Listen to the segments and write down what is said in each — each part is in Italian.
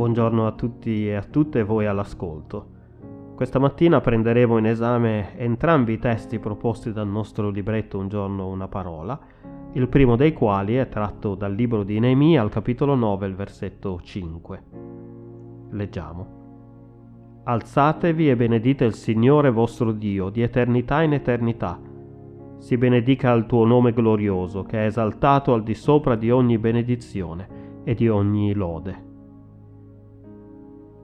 Buongiorno a tutti e a tutte voi all'ascolto. Questa mattina prenderemo in esame entrambi i testi proposti dal nostro libretto Un giorno una parola, il primo dei quali è tratto dal libro di Neemia al capitolo 9, il versetto 5. Leggiamo. Alzatevi e benedite il Signore vostro Dio di eternità in eternità. Si benedica il tuo nome glorioso, che è esaltato al di sopra di ogni benedizione e di ogni lode.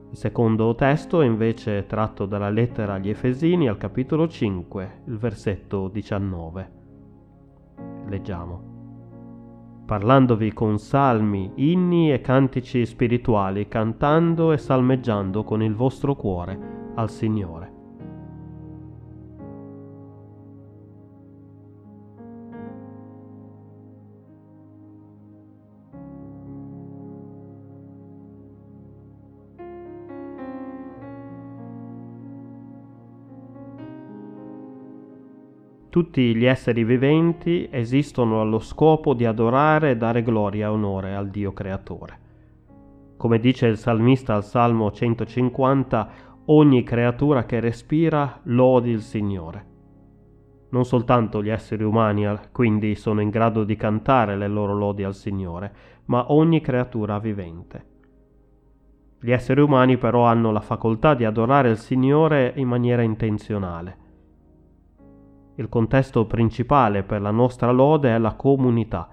Il secondo testo è invece tratto dalla lettera agli Efesini al capitolo 5, il versetto 19. Leggiamo. Parlandovi con salmi, inni e cantici spirituali, cantando e salmeggiando con il vostro cuore al Signore. Tutti gli esseri viventi esistono allo scopo di adorare e dare gloria e onore al Dio creatore. Come dice il salmista al Salmo 150, ogni creatura che respira lodi il Signore. Non soltanto gli esseri umani quindi sono in grado di cantare le loro lodi al Signore, ma ogni creatura vivente. Gli esseri umani però hanno la facoltà di adorare il Signore in maniera intenzionale il contesto principale per la nostra lode è la comunità.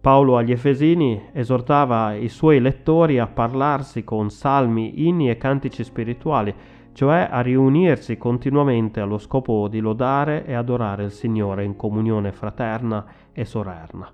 Paolo agli Efesini esortava i suoi lettori a parlarsi con salmi, inni e cantici spirituali, cioè a riunirsi continuamente allo scopo di lodare e adorare il Signore in comunione fraterna e sorerna.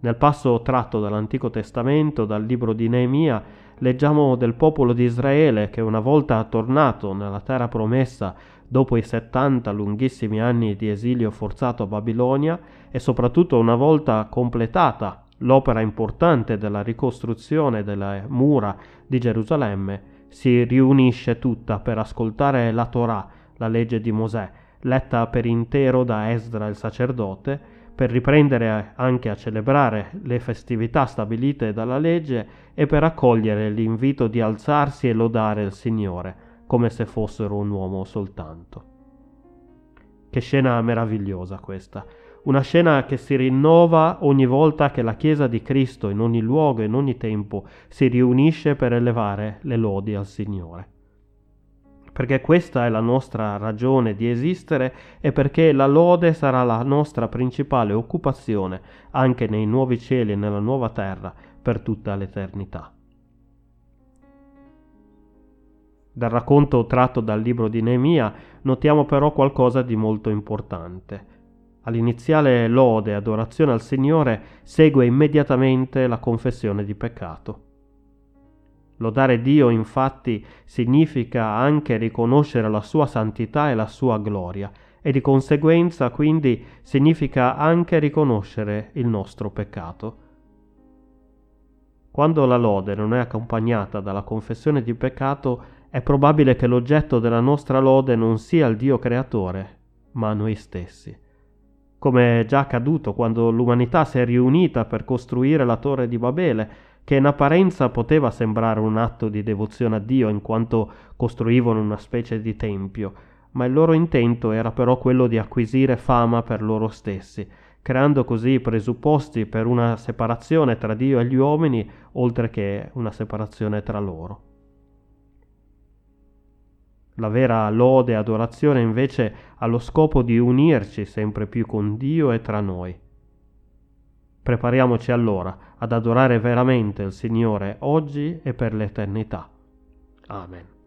Nel passo tratto dall'Antico Testamento, dal libro di Neemia, leggiamo del popolo di Israele che una volta tornato nella terra promessa dopo i 70 lunghissimi anni di esilio forzato a Babilonia e soprattutto una volta completata l'opera importante della ricostruzione delle mura di Gerusalemme, si riunisce tutta per ascoltare la Torah, la legge di Mosè, letta per intero da Esdra il sacerdote, per riprendere anche a celebrare le festività stabilite dalla legge e per accogliere l'invito di alzarsi e lodare il Signore, come se fossero un uomo soltanto. Che scena meravigliosa questa, una scena che si rinnova ogni volta che la Chiesa di Cristo in ogni luogo e in ogni tempo si riunisce per elevare le lodi al Signore. Perché questa è la nostra ragione di esistere e perché la lode sarà la nostra principale occupazione anche nei nuovi cieli e nella nuova terra per tutta l'eternità. Dal racconto tratto dal libro di Neemia notiamo però qualcosa di molto importante. All'iniziale lode e adorazione al Signore segue immediatamente la confessione di peccato. Lodare Dio infatti significa anche riconoscere la sua santità e la sua gloria e di conseguenza quindi significa anche riconoscere il nostro peccato. Quando la lode non è accompagnata dalla confessione di peccato, è probabile che l'oggetto della nostra lode non sia il Dio creatore, ma noi stessi. Come è già accaduto quando l'umanità si è riunita per costruire la torre di Babele, che in apparenza poteva sembrare un atto di devozione a Dio in quanto costruivano una specie di tempio, ma il loro intento era però quello di acquisire fama per loro stessi, creando così i presupposti per una separazione tra Dio e gli uomini, oltre che una separazione tra loro. La vera lode e adorazione invece ha lo scopo di unirci sempre più con Dio e tra noi. Prepariamoci allora ad adorare veramente il Signore oggi e per l'eternità. Amen.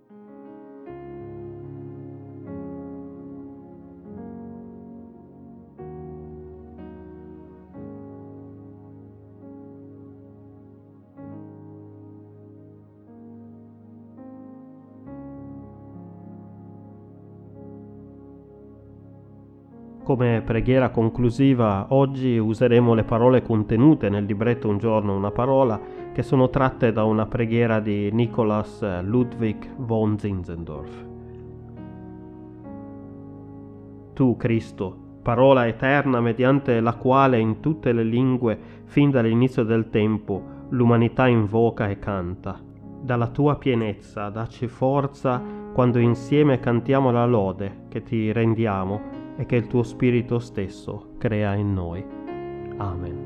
Come preghiera conclusiva oggi useremo le parole contenute nel libretto Un giorno una parola che sono tratte da una preghiera di Nicholas Ludwig von Zinzendorf. Tu, Cristo, parola eterna mediante la quale in tutte le lingue, fin dall'inizio del tempo, l'umanità invoca e canta. Dalla tua pienezza dacci forza quando insieme cantiamo la lode che ti rendiamo e che il tuo Spirito stesso crea in noi. Amen.